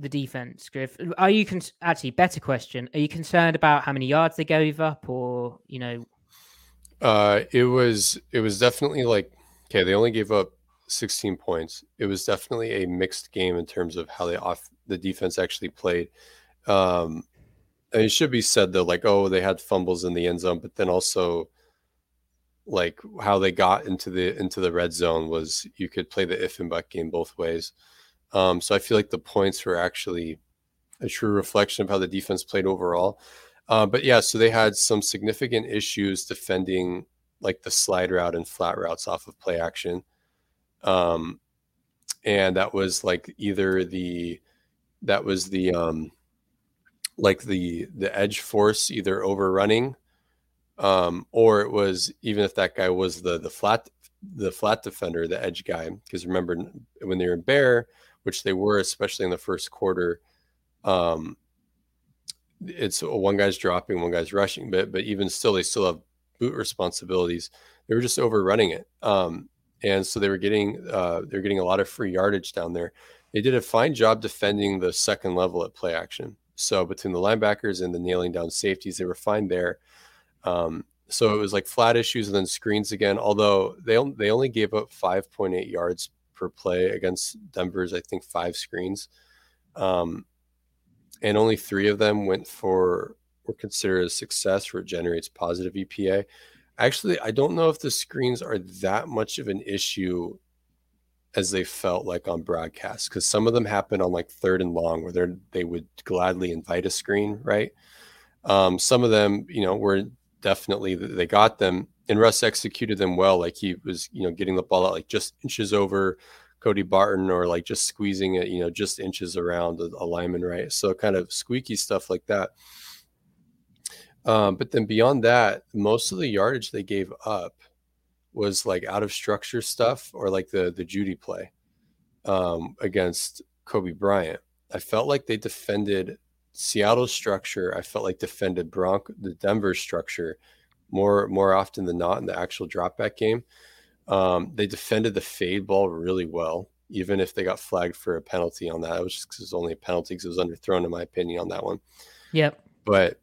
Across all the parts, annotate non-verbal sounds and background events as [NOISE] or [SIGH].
the defense, Griff? Are you con- actually better question? Are you concerned about how many yards they gave up, or you know? Uh, it was it was definitely like okay, they only gave up 16 points. It was definitely a mixed game in terms of how they off the defense actually played. Um, and it should be said though, like oh, they had fumbles in the end zone, but then also like how they got into the into the red zone was you could play the if and but game both ways. Um, so I feel like the points were actually a true reflection of how the defense played overall. Uh, but yeah, so they had some significant issues defending like the slide route and flat routes off of play action. Um, and that was like either the that was the um like the the edge force either overrunning um or it was even if that guy was the the flat the flat defender the edge guy because remember when they were in bear which they were, especially in the first quarter. Um, it's one guy's dropping, one guy's rushing, but but even still, they still have boot responsibilities. They were just overrunning it, um, and so they were getting uh, they're getting a lot of free yardage down there. They did a fine job defending the second level at play action. So between the linebackers and the nailing down safeties, they were fine there. Um, so it was like flat issues and then screens again. Although they they only gave up 5.8 yards per play against Denver's, I think, five screens. Um, and only three of them went for were considered a success where it generates positive EPA. Actually, I don't know if the screens are that much of an issue as they felt like on broadcast because some of them happen on like third and long where they they would gladly invite a screen, right? Um, some of them, you know, were definitely they got them and Russ executed them well. Like he was, you know, getting the ball out like just inches over Cody Barton or like just squeezing it, you know, just inches around a, lineman, right? So kind of squeaky stuff like that. Um, but then beyond that, most of the yardage they gave up was like out of structure stuff or like the the Jeudy play um, against Coby Bryant. I felt like they defended Seattle's structure. I felt like defended Bronc the Denver structure more more often than not in the actual dropback game. Um, they defended the fade ball really well, even if they got flagged for a penalty on that. It was just because it was only a penalty because it was underthrown, in my opinion, on that one. Yep. But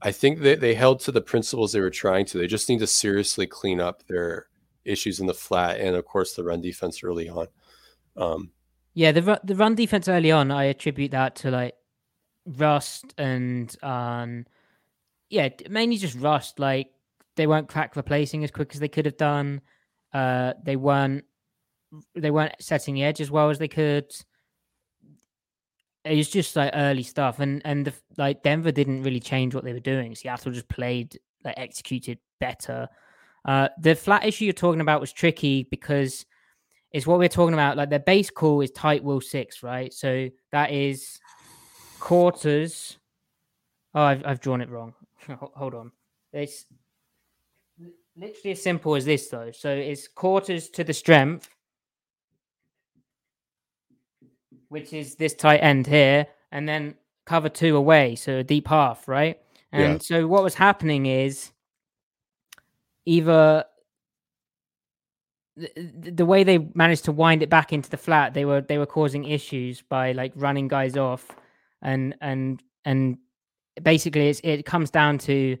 I think that they held to the principles they were trying to. They just need to seriously clean up their issues in the flat and, of course, the run defense early on. Um, yeah, the the run defense early on, I attribute that to like rust and um, yeah, mainly just rust. Like they weren't crack replacing as quick as they could have done. Uh, they weren't they weren't setting the edge as well as they could. It was just like early stuff, and and the, like Denver didn't really change what they were doing. Seattle just played like executed better. Uh, the flat issue you're talking about was tricky because it's what we're talking about. Like their base call is tight will six, right? So that is quarters. Oh, I've I've drawn it wrong. [LAUGHS] Hold on. It's literally as simple as this, though. So it's quarters to the strength, which is this tight end here, and then cover two away, so a deep half, right? And yeah. so what was happening is either the, the way they managed to wind it back into the flat, they were they were causing issues by like running guys off, and and and basically it's, it comes down to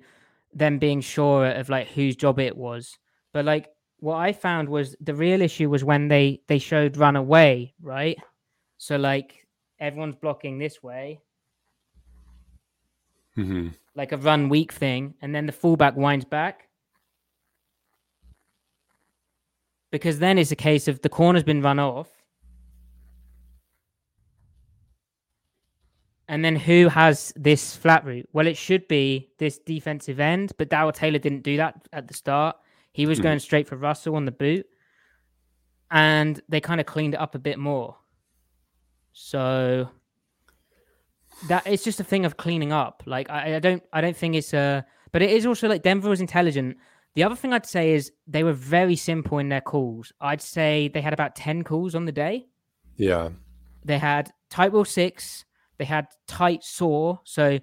them being sure of like whose job it was. But like what I found was the real issue was when they they showed run away, right? So like everyone's blocking this way, mm-hmm. like a run weak thing, and then the fullback winds back. because then it's a case of the corner's been run off. And then who has this flat route? Well, it should be this defensive end, but Darrell Taylor didn't do that at the start. He was Mhm. going straight for Russell on the boot, and they kind of cleaned it up a bit more. So that it's just a thing of cleaning up. Like I, I don't, I don't think it's a, but it is also like Denver was intelligent. The other thing I'd say is they were very simple in their calls. I'd say they had about ten calls on the day. Yeah. They had tight wheel six. They had tight saw. So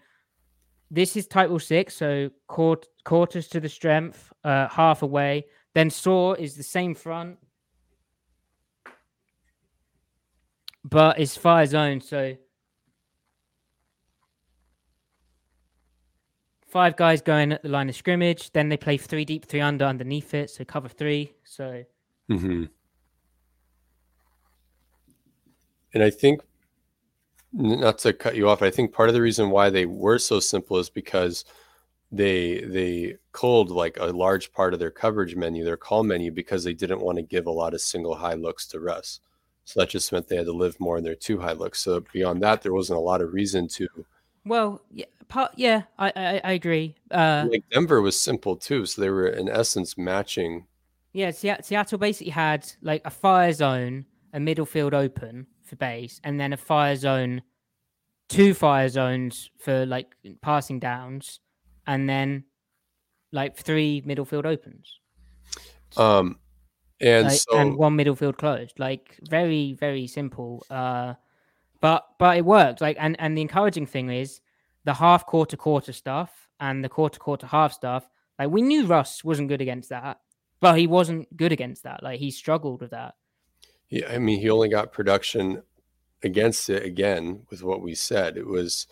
this is title six. So quart- quarters to the strength, uh, half away. Then saw is the same front, but it's fire zone. So five guys going at the line of scrimmage. Then they play three deep, three under underneath it. So cover three. So Mm-hmm. And I think, n- not to cut you off, I think part of the reason why they were so simple is because they they culled like a large part of their coverage menu, their call menu, because they didn't want to give a lot of single high looks to Russ. So that just meant they had to live more in their two high looks. So beyond that, there wasn't a lot of reason to. well, yeah, part yeah, I I, I agree. Uh, Like Denver was simple too, so they were in essence matching. Yeah, Seattle basically had like a fire zone, a middle field open for base, and then a fire zone, two fire zones for like passing downs, and then like three middle field opens Um, and like, so and one middle field closed. Like very very simple. Uh, but but it worked. Like and and the encouraging thing is the half quarter quarter stuff and the quarter quarter half stuff. Like we knew Russ wasn't good against that, but he wasn't good against that. Like he struggled with that. Yeah, I mean, he only got production against it again with what we said. It was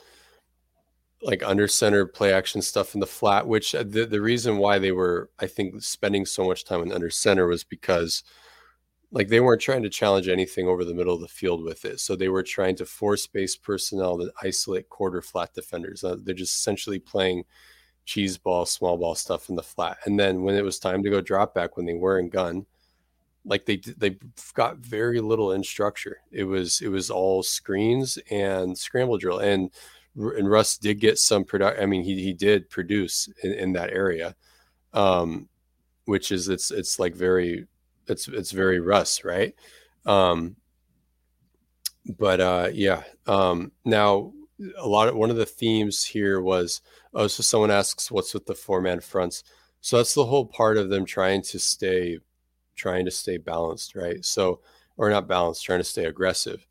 like under center play action stuff in the flat, which uh, the, the reason why they were, I think, spending so much time in under center was because like they weren't trying to challenge anything over the middle of the field with it. So they were trying to force space personnel to isolate quarter flat defenders. Uh, they're just essentially playing cheese ball, small ball stuff in the flat. And then when it was time to go drop back, when they were in gun, like they they got very little in structure. It was it was all screens and scramble drill, and and Russ did get some product. I mean, he he did produce in, in that area, um, which is it's it's like very it's it's very Russ, right? Um, but uh, yeah, um, now a lot of one of the themes here was oh, so someone asks what's with the four man fronts. So that's the whole part of them trying to stay trying to stay balanced, right? So, or not balanced, trying to stay aggressive.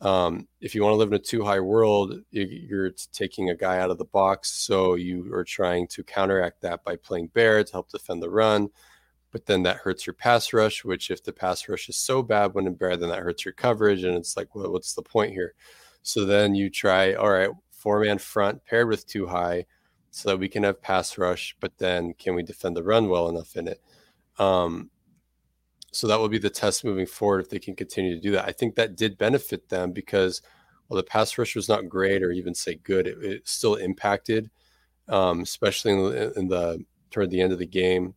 Um, if you want to live in a two high world, you, you're taking a guy out of the box. So you are trying to counteract that by playing bear to help defend the run. But then that hurts your pass rush, which if the pass rush is so bad when in bear, then that hurts your coverage. And it's like, well, what's the point here? So then you try, all right, four man front paired with two high so that we can have pass rush, but then can we defend the run well enough in it? Um, so that will be the test moving forward if they can continue to do that. I think that did benefit them because while the pass rush was not great or even say good, it, it still impacted, um, especially in the, in the, toward the end of the game.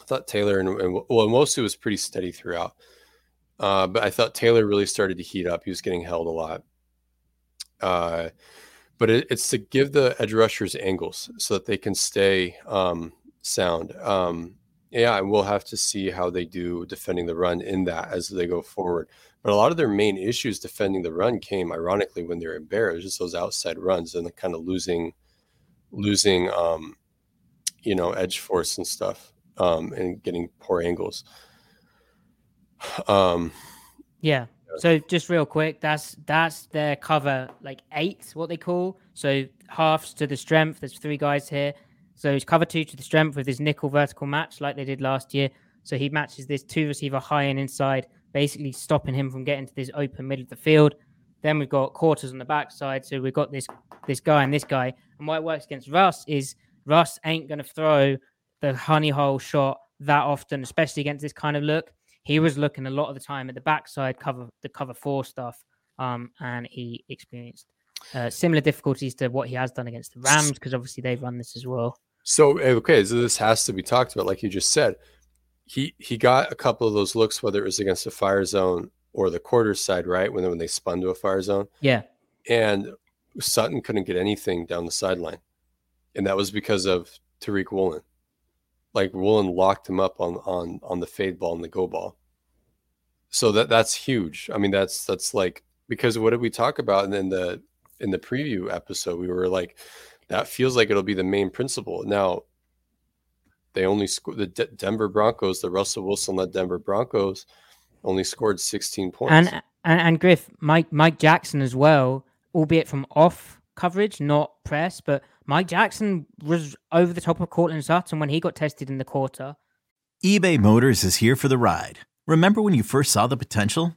I thought Taylor and, and well, mostly was pretty steady throughout, uh, but I thought Taylor really started to heat up. He was getting held a lot. Uh, but it, it's to give the edge rushers angles so that they can stay um, sound. Um, yeah, and we'll have to see how they do defending the run in that as they go forward. But a lot of their main issues defending the run came, ironically, when they're in bear, just those outside runs and the kind of losing, losing, um, you know, edge force and stuff, um, and getting poor angles. [SIGHS] Um, Yeah. So just real quick, that's that's their cover like eight, what they call. So halves to the strength. There's three guys here. So he's cover two to the strength with his nickel vertical match like they did last year. So he matches this two receiver high and inside, basically stopping him from getting to this open middle of the field. Then we've got quarters on the backside. So we've got this this guy and this guy. And why it works against Russ is Russ ain't gonna throw the honey hole shot that often, especially against this kind of look he was looking a lot of the time at the backside cover the cover four stuff um, and he experienced uh, similar difficulties to what he has done against the rams because obviously they've run this as well So okay, so this has to be talked about, like you just said. he he got a couple of those looks, whether it was against the fire zone or the quarter side, right? When when they spun to a fire zone. Yeah. And Sutton couldn't get anything down the sideline. And that was because of Tariq Woolen. Like Woolen locked him up on on on the fade ball and the go ball. So that that's huge. I mean, that's that's like because what did we talk about in the in the preview episode? We were like, that feels like it'll be the main principle. Now, they only scored the D- Denver Broncos, the Russell Wilson led Denver Broncos, only scored 16 points. And, and and Griff, Mike Mike Jackson as well, albeit from off coverage, not press, but Mike Jackson was over the top of Courtland Sutton when he got tested in the quarter. eBay Motors is here for the ride. Remember when you first saw the potential?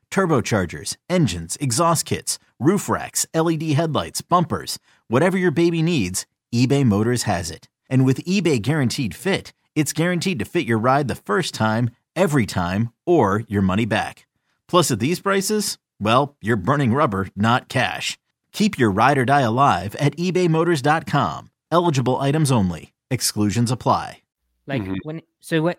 turbochargers, engines, exhaust kits, roof racks, LED headlights, bumpers, whatever your baby needs, eBay Motors has it. And with eBay Guaranteed Fit, it's guaranteed to fit your ride the first time, every time, or your money back. Plus, at these prices, well, you're burning rubber, not cash. Keep your ride or die alive at ebaymotors.com. Eligible items only. Exclusions apply. Like Mhm. when so when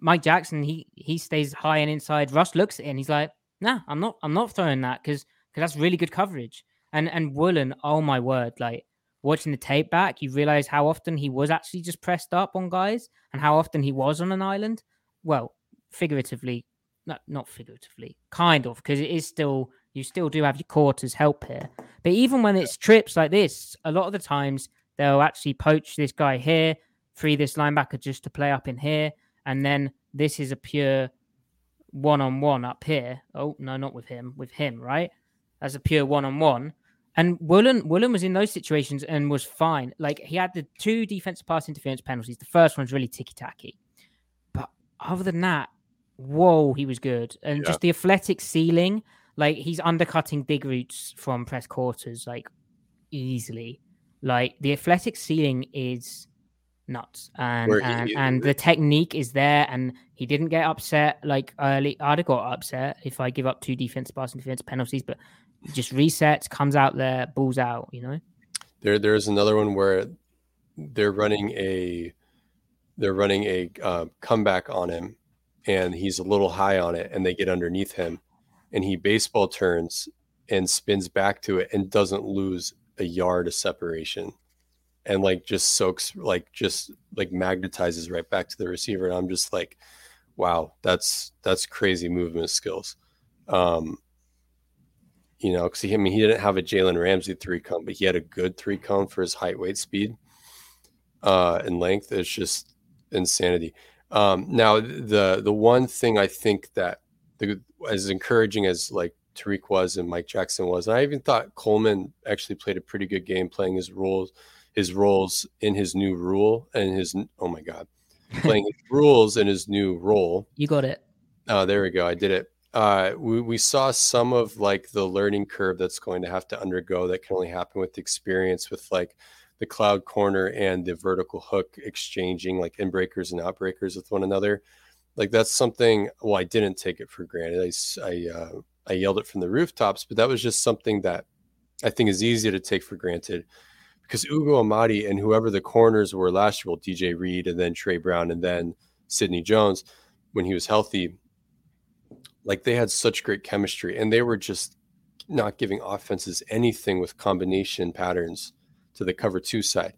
Mike Jackson he he stays high and inside. Russ looks at it and he's like, "Nah, I'm not I'm not throwing that because because that's really good coverage." And and Woolen, oh my word, like watching the tape back, you realize how often he was actually just pressed up on guys and how often he was on an island. Well, figuratively, not not figuratively, kind of, because it is still you still do have your quarters help here. But even when it's trips like this, a lot of the times they'll actually poach this guy here, free this linebacker just to play up in here, and then this is a pure one on one up here. Oh no, not with him, with him, right? As a pure one on one. And Woolen, Woolen was in those situations and was fine. Like he had the two defensive pass interference penalties. The first one's really ticky tacky, but other than that, whoa, he was good. And Yeah. just the athletic ceiling, like he's undercutting big roots from press quarters, like easily. Like the athletic ceiling is nuts, and and, and the technique is there, and he didn't get upset like early. I'd have got upset if I give up two defensive pass defense penalties, but just resets, comes out there, balls out. You know, There, there's another one where they're running a they're running a uh, comeback on him, and he's a little high on it, and they get underneath him, and he baseball turns and spins back to it and doesn't lose a yard of separation, and like just soaks like just like magnetizes right back to the receiver, and I'm just like, wow, that's that's crazy movement skills. Um, you know, because he, I mean, he didn't have a Jalen Ramsey three cone, but he had a good three cone for his height, weight, speed, uh, and length. It's just insanity. Um, now, the the one thing I think that the, as encouraging as like Tariq was and Mike Jackson was, and I even thought Coleman actually played a pretty good game playing his roles, his roles in his new rule and his oh my god, playing his [LAUGHS] rules in his new role. you got it. Oh, there we go. I did it. Uh, we, we saw some of like the learning curve that's going to have to undergo that can only happen with experience with like the cloud corner and the vertical hook exchanging like inbreakers and outbreakers with one another. Like that's something, well, I didn't take it for granted. I I, uh, I yelled it from the rooftops, but that was just something that I think is easy to take for granted because Ugo Amadi and whoever the corners were last year, well, DJ Reed and then Tre Brown and then Sidney Jones, when he was healthy, like they had such great chemistry and they were just not giving offenses anything with combination patterns to the cover two side.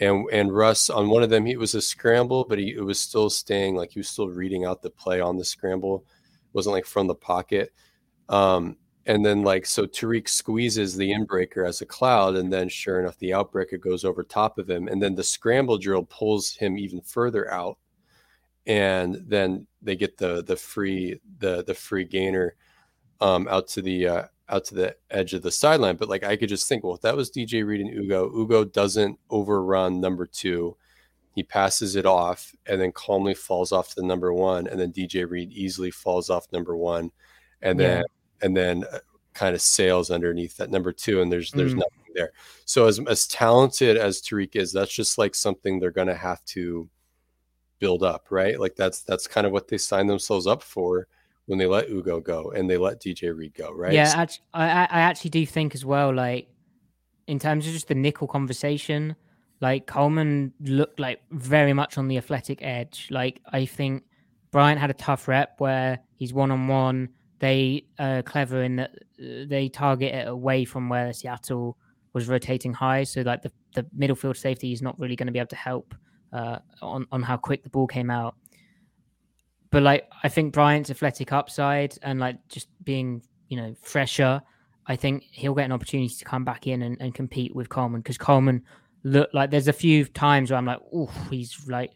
And and Russ on one of them, he was a scramble, but he it was still staying like he was still reading out the play on the scramble. It wasn't like from the pocket. Um, and then like so Tariq squeezes the inbreaker as a cloud, and then sure enough, the outbreaker goes over top of him, and then the scramble drill pulls him even further out and then they get the the free the the free gainer um out to the uh out to the edge of the sideline but like i could just think well if that was dj reed and ugo ugo doesn't overrun number two he passes it off and then calmly falls off to the number one, and then DJ Reed easily falls off number one, and then yeah. And then uh, kind of sales underneath that number two, and there's there's mm. nothing there. So as as talented as Tariq is, that's just like something they're going to have to build up, right? Like that's that's kind of what they signed themselves up for when they let Ugo go and they let DJ Reed go, right? Yeah, I I actually do think as well, like in terms of just the nickel conversation like Coleman looked like very much on the athletic edge. Like I think Bryant had a tough rep where he's one on one. They are clever in that uh, they target it away from where Seattle was rotating high. So like the, the middle field safety is not really going to be able to help uh, on on how quick the ball came out. But like I think Bryant's athletic upside and like just being you know fresher, I think he'll get an opportunity to come back in and, and compete with Coleman because Coleman look like there's a few times where I'm like, oh, he's like,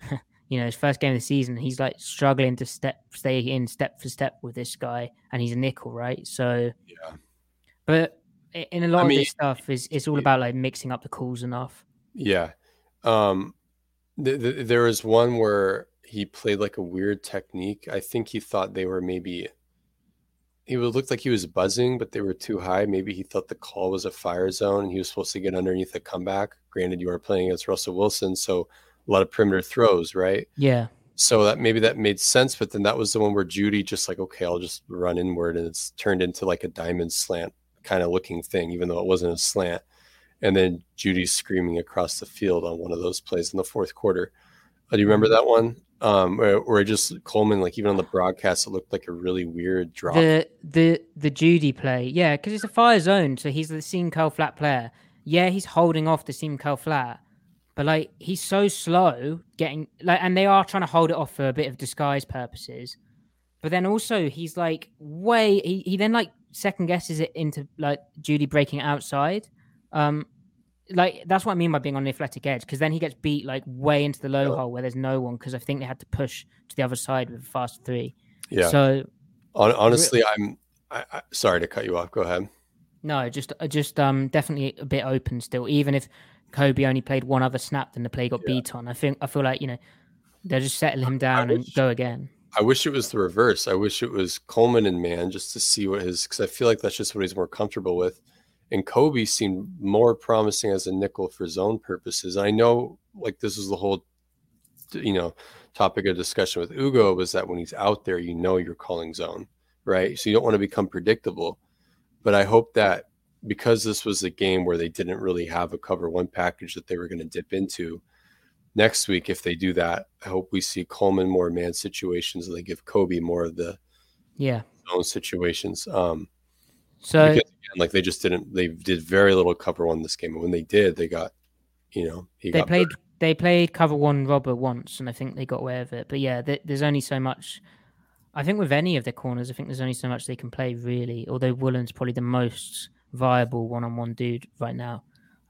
[LAUGHS] you know, his first game of the season, he's like struggling to step stay in step for step with this guy, and he's a nickel, right? So, yeah. But in a lot I of mean, this stuff, is it's all about like mixing up the calls enough. Yeah. Um, th- th- there was one where he played like a weird technique. I think he thought they were maybe he would look like he was buzzing, but they were too high. Maybe he thought the call was a fire zone and he was supposed to get underneath a comeback. Granted, you are playing against Russell Wilson, so a lot of perimeter throws, right? Yeah. So that maybe that made sense, but then that was the one where Jeudy just like, okay, I'll just run inward, and it's turned into like a diamond slant kind of looking thing, even though it wasn't a slant. And then Jeudy's screaming across the field on one of those plays in the fourth quarter. Uh, do you remember that one? um where, where just Coleman like even on the broadcast it looked like a really weird drop. The the the Jeudy play, yeah, because it's a fire zone, so he's the seam curl flat player. Yeah, he's holding off the seam curl flat, but like he's so slow getting like, and they are trying to hold it off for a bit of disguise purposes. But then also he's like way he, he then like second guesses it into like Jeudy breaking outside. Um, like that's what I mean by being on the athletic edge because then he gets beat like way into the low yeah. hole where there's no one because I think they had to push to the other side with a fast three. Yeah. So honestly, I'm I, I, sorry to cut you off. Go ahead. No, just just um definitely a bit open still. Even if Coby only played one other snap, then the play got yeah. beat on. I think I feel like you know they'll just settle him down wish, and go again. I wish it was the reverse. I wish it was Coleman and man just to see what his because I feel like that's just what he's more comfortable with and Coby seemed more promising as a nickel for zone purposes. I know, like this is the whole, you know, topic of discussion with Ugo was that when he's out there, you know, you're calling zone, right? So you don't want to become predictable. But I hope that because this was a game where they didn't really have a cover one package that they were going to dip into next week, if they do that, I hope we see Coleman more man situations and they give Coby more of the yeah zone situations. Um, so because, again, like they just didn't they did very little cover one this game. And when they did, they got you know they played they played cover one robber once, and I think they got away with it. But yeah, there's only so much. I think with any of their corners, I think there's only so much they can play really. Although Woolen's probably the most viable one-on-one dude right now.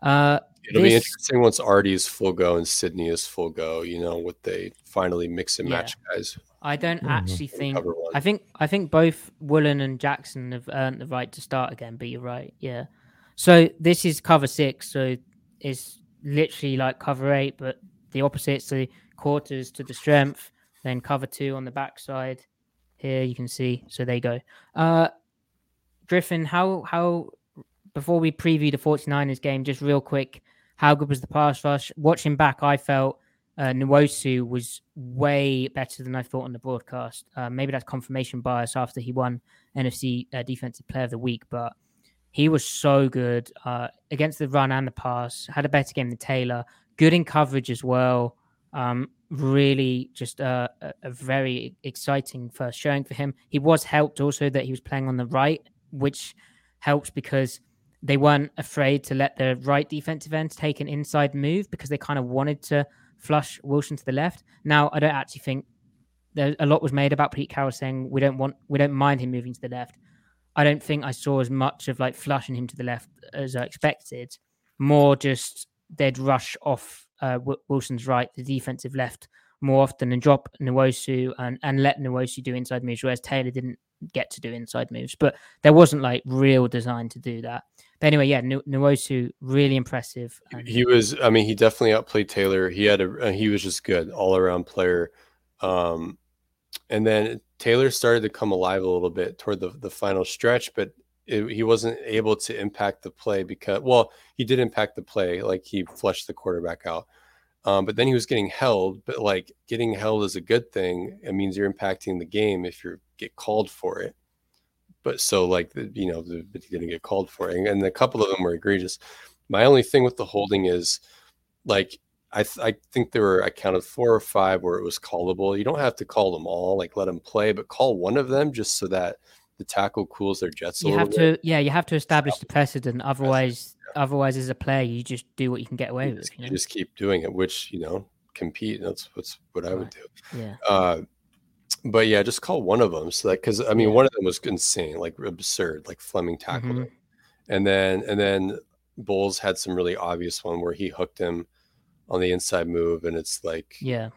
Uh, It'll this... be interesting once Artie is full go and Sidney is full go. You know what they finally mix and match guys. I don't mm-hmm. actually think. I think I think both Woolen and Jackson have earned the right to start again. But you're right, yeah. So this is cover six. So it's literally like cover eight, but the opposite. So quarters to the strength, then cover two on the backside. Here you can see. So there you go. Uh, Griffin, how how before we preview the 49ers game, just real quick, how good was the pass rush? Watching back, I felt uh, Nwosu was way better than I thought on the broadcast. Uh, maybe that's confirmation bias after he won NFC uh, Defensive Player of the Week, but he was so good uh, against the run and the pass. Had a better game than Taylor. Good in coverage as well. Um, really, just a, a, very exciting first showing for him. He was helped also that he was playing on the right, which helps because they weren't afraid to let the right defensive end take an inside move because they kind of wanted to flush Wilson to the left. Now, I don't actually think there a lot was made about Pete Carroll saying we don't want we don't mind him moving to the left. I don't think I saw as much of like flushing him to the left as I expected. More just they'd rush off uh, Wilson's right, the defensive left, more often and drop Nwosu and, and let Nwosu do inside moves, whereas Taylor didn't get to do inside moves. But there wasn't like real design to do that. But anyway, yeah, N- Nwosu really impressive. And... He was. I mean, he definitely outplayed Taylor. He had a. He was just good all around player. Um, and then Taylor started to come alive a little bit toward the the final stretch, but it, he wasn't able to impact the play because well, he did impact the play, like he flushed the quarterback out. Um, but then he was getting held, but like getting held is a good thing. It means you're impacting the game if you get called for it. But so like you know, the, he didn't get called for it, and, and a couple of them were egregious. My only thing with the holding is like I, th- I think there were I counted four or five where it was callable. You don't have to call them all, like let them play, but call one of them just so that the tackle cools their jets. you have to, yeah, you have to establish the precedent. Otherwise, yeah. otherwise, as a player, you just do what you can get away you with. you, know? just keep doing it, which you know, compete. That's what's what I would do. Yeah. Uh, but yeah, just call one of them. So like, because I mean, one of them was insane, like absurd, like Fleming tackled mm-hmm. him, and then and then Bolles had some really obvious one where he hooked him on the inside move, and it's like, yeah,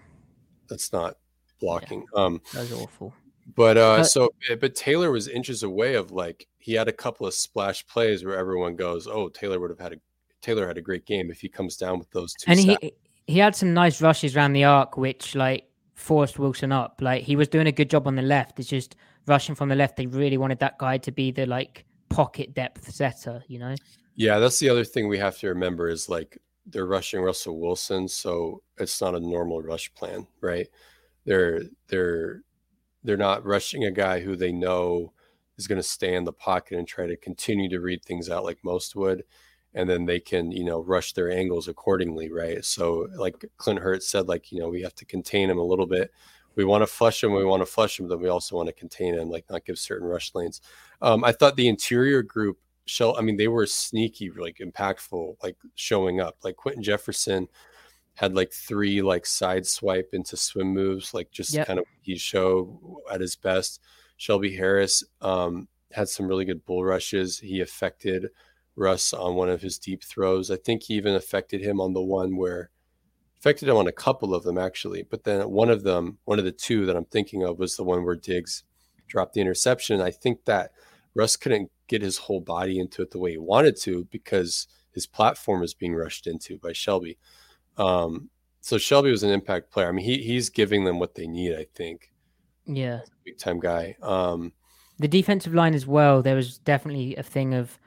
that's not blocking. Yeah, um, that was awful. But uh, but, so eh, but Taylor was inches away of like he had a couple of splash plays where everyone goes, "Oh, Taylor would have had a Taylor had a great game if he comes down with those two. And he he had some nice rushes around the arc, which like forced Wilson up. Like he was doing a good job on the left. It's just rushing from the left. They really wanted that guy to be the like pocket depth setter, you know. Yeah, that's the other thing we have to remember is like they're rushing Russell Wilson, so it's not a normal rush plan, right? They're they're they're not rushing a guy who they know is going to stay in the pocket and try to continue to read things out like most would and then they can you know rush their angles accordingly right so like clint hurtt said like you know we have to contain him a little bit we want to flush him we want to flush him but we also want to contain him like not give certain rush lanes um, i thought the interior group show i mean they were sneaky like impactful like showing up like quinton jefferson had like three like side swipe into swim moves, like just yep. kind of he showed at his best. Shelby Harris um, had some really good bull rushes. He affected Russ on one of his deep throws. I think he even affected him on the one where affected him on a couple of them actually. But then one of them, one of the two that I'm thinking of was the one where Diggs dropped the interception. I think that Russ couldn't get his whole body into it the way he wanted to because his platform is being rushed into by Shelby. Um, so Shelby was an impact player. I mean, he he's giving them what they need. I think. Yeah. Big time guy. Um, the defensive line as well. There was definitely a thing of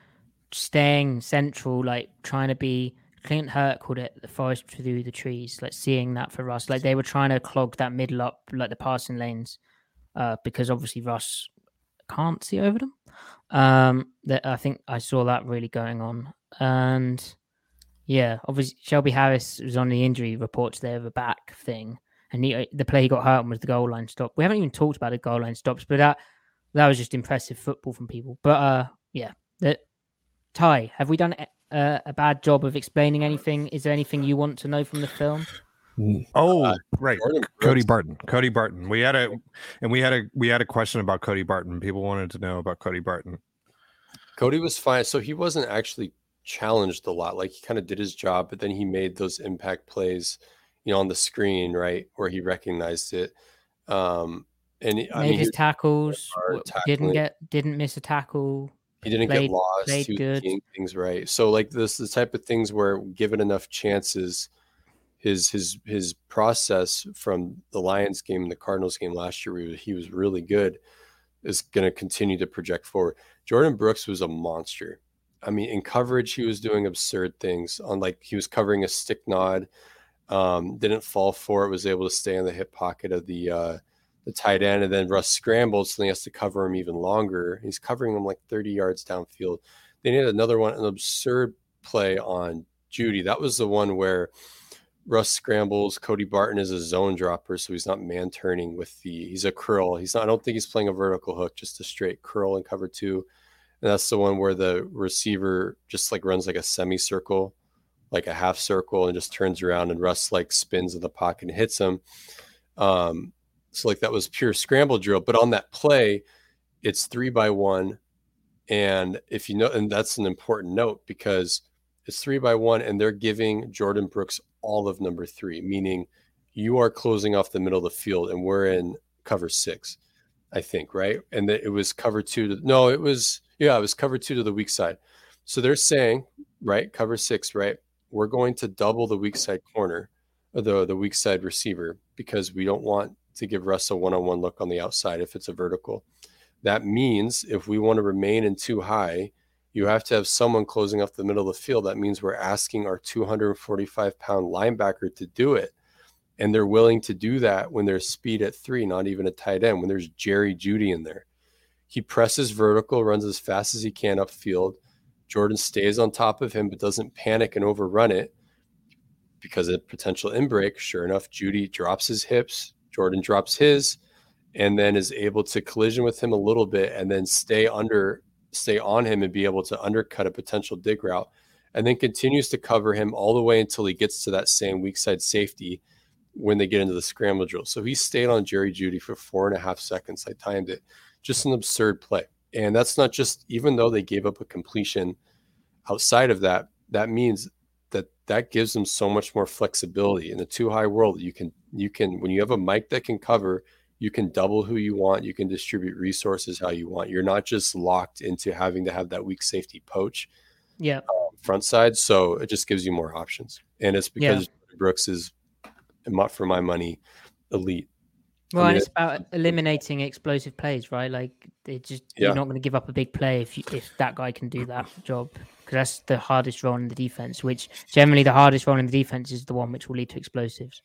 staying central, like trying to be. Clint Hurtt called it the forest through the trees, like seeing that for Russ. Like they were trying to clog that middle up, like the passing lanes, uh, because obviously Russ can't see over them. Um, that I think I saw that really going on, and yeah, obviously Shelby Harris was on the injury reports there of a back thing, and he, the play he got hurt on was the goal line stop. We haven't even talked about the goal line stops, but that that was just impressive football from people. But uh, yeah, the, Ty, have we done a, a, bad job of explaining anything? Is there anything you want to know from the film? Oh, uh, right, Cody Barton. Cody Barton. We had a and we had a we had a question about Cody Barton. People wanted to know about Cody Barton. Cody was fine, so he wasn't actually challenged a lot. Like he kind of did his job, but then he made those impact plays, you know, on the screen, right, where he recognized it. Um, and made I mean, his tackles, didn't get, didn't miss a tackle. He didn't played, get lost. Played he was good. things right. So like this, the type of things where given enough chances, his his his process from the Lions game and the Cardinals game last year, he was really good, is going to continue to project forward. Jordyn Brooks was a monster. I mean, in coverage, he was doing absurd things. On like he was covering a stick nod, um, didn't fall for it, was able to stay in the hip pocket of the uh, the tight end, and then Russ scrambles, so he has to cover him even longer. He's covering him like 30 yards downfield. They need another one, an absurd play on Jeudy. That was the one where Russ scrambles. Cody Barton is a zone dropper, so he's not man turning with the. He's a curl. He's not. I don't think he's playing a vertical hook, just a straight curl and cover two and that's the one where the receiver just like runs like a semicircle, like a half circle, and just turns around and Russ like spins in the pocket and hits him. Um, so like that was pure scramble drill. But on that play, it's three by one, and if you know, and that's an important note because it's three by one, and they're giving Jordyn Brooks all of number three, meaning you are closing off the middle of the field, and we're in cover six, I think, right? And it was cover two. To, no, it was yeah, it was cover two to the weak side. So they're saying, right, cover six, right? We're going to double the weak side corner, the the weak side receiver, because we don't want to give Russ a one-on-one look on the outside if it's a vertical. That means if we want to remain in two high, you have to have someone closing off the middle of the field. That means we're asking our 245 pound linebacker to do it. And they're willing to do that when there's speed at three, not even a tight end, when there's Jerry Jeudy in there. He presses vertical, runs as fast as he can upfield. Jordyn stays on top of him, but doesn't panic and overrun it because of potential inbreak. Sure enough, Jeudy drops his hips, Jordyn drops his, and then is able to collision with him a little bit and then stay under, stay on him and be able to undercut a potential dig route. And then continues to cover him all the way until he gets to that same weak side safety when they get into the scramble drill. So he stayed on Jerry Jeudy for four and a half seconds. I timed it. Just an absurd play. And that's not just, even though they gave up a completion outside of that, that means that gives them so much more flexibility in the two high world. You can, you can, when you have a mic that can cover, you can double who you want. You can distribute resources how you want. You're not just locked into having to have that weak safety poach. Yeah. Um, front side. So it just gives you more options. And it's because yeah. Brooks is, for my money, elite. Well, I mean, and it's about eliminating explosive plays, right? Like it just yeah. you're not going to give up a big play if you, if that guy can do that job because that's the hardest role in the defense. Which generally the hardest role in the defense is the one which will lead to explosives.